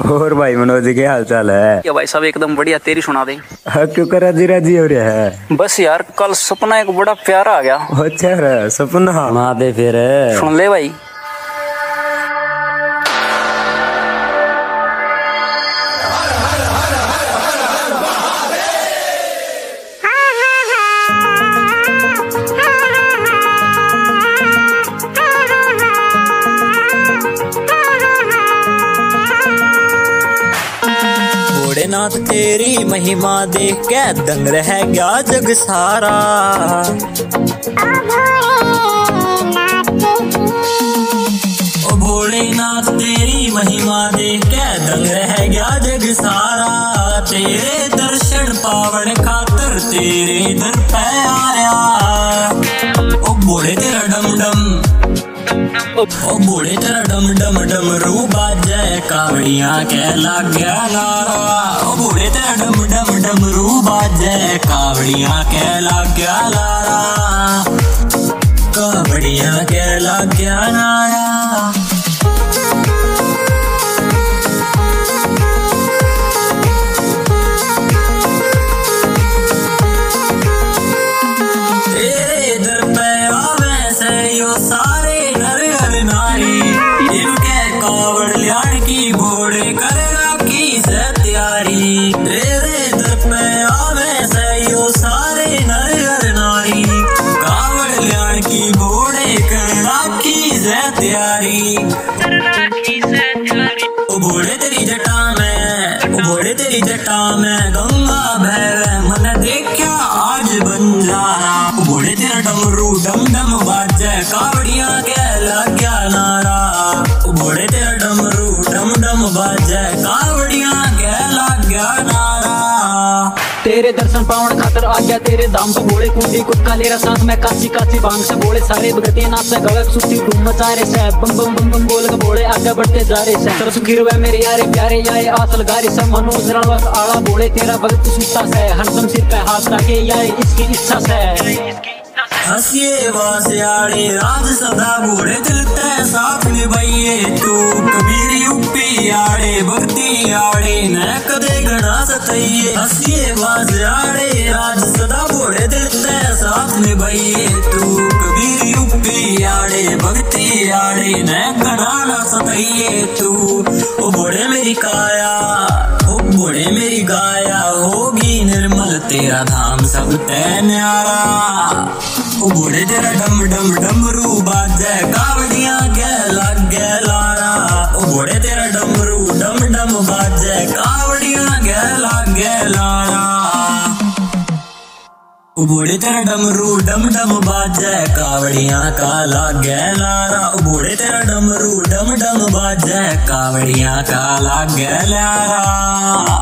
और भाई मनोज जी क्या हाल चाल है? क्या भाई साहब एकदम बढ़िया तेरी सुना दे। क्यों कर राज़ी राज़ी हो रहा है? बस यार कल सपना एक बड़ा प्यारा आ गया। अच्छा सपना? सुना दे फिर सुन ले भाई। भोलेनाथ, तेरी महिमा देख के दंग रह गया जग सारा। ओ भोलेनाथ, तेरी महिमा देख के दंग रह गया जग सारा। तेरे दर्शन पावन खातर तेरे दर पे ओ बूढ़े तेरा डम डम डम रू बाजे, कावड़िया के लग गया लारा ओ बूढ़े तेरा डम डम डम रू बाजे, कावड़िया के लग गया लारा कावड़िया के लग गया नारा तैयारी तेरे दर पे आवे से यो सारे नर नारी। कावड़ लियाण की घोड़े करेगा की से तैयारी घोड़े तेरी जटा में घोड़े तेरी जटा में गंगा भैवे मन देखा आज बंजारा घोड़े तेरा डमरू डम डम बाजे, कावड़िया के लग गया नारा घोड़े तेरा डमरू डम डम बाजे, कावड़िया के तेरे दर्शन पावन खातर आ गया तेरे दाम पे बोले कुंडी कुत्का ले रहा सांस, में काची काची बांग से बोले सारे भगतिया नाच से, गलत सुती धूम मचा रहे से, बम बम बम बम बोल के बोले आगे बढ़ते जा रहे से। तरस गिर वे मेरे यारे, प्यारे यारे आसल गारी से, मनोज रणवत आड़ा बोले तेरा भगत सूता से, हरदम सिर पे हाथ रखे यारे इसकी इच्छा से। हंसिए वासियाड़े राज सदा बूढ़े चलते साथ निभाइए तू। कबीर यूपी आड़े, भक्ति आड़े न कदे गणा सतइए। हंसिए वासियाड़े राज सदा बूढ़े चलते साथ निभाइए तू। कबीर यूपी आड़े, भक्ति आड़े न गणा न सतइए तू। ओ बूढ़े मेरी काया, ओ बूढ़े मेरी गाया। तेरा धाम सब तय न्यारा बूढ़े तेरा डम डम डमरू बाजे कावड़िया के लग लारा। बूढ़े तेरा डमरू डम डम बाजे कावड़िया के लग लारा। ओ तेरा डमरू डम डम बाजे कावड़िया का लागे लारा। बूढ़े तेरा डमरू डम डम बाजे कावड़िया का लागे लारा।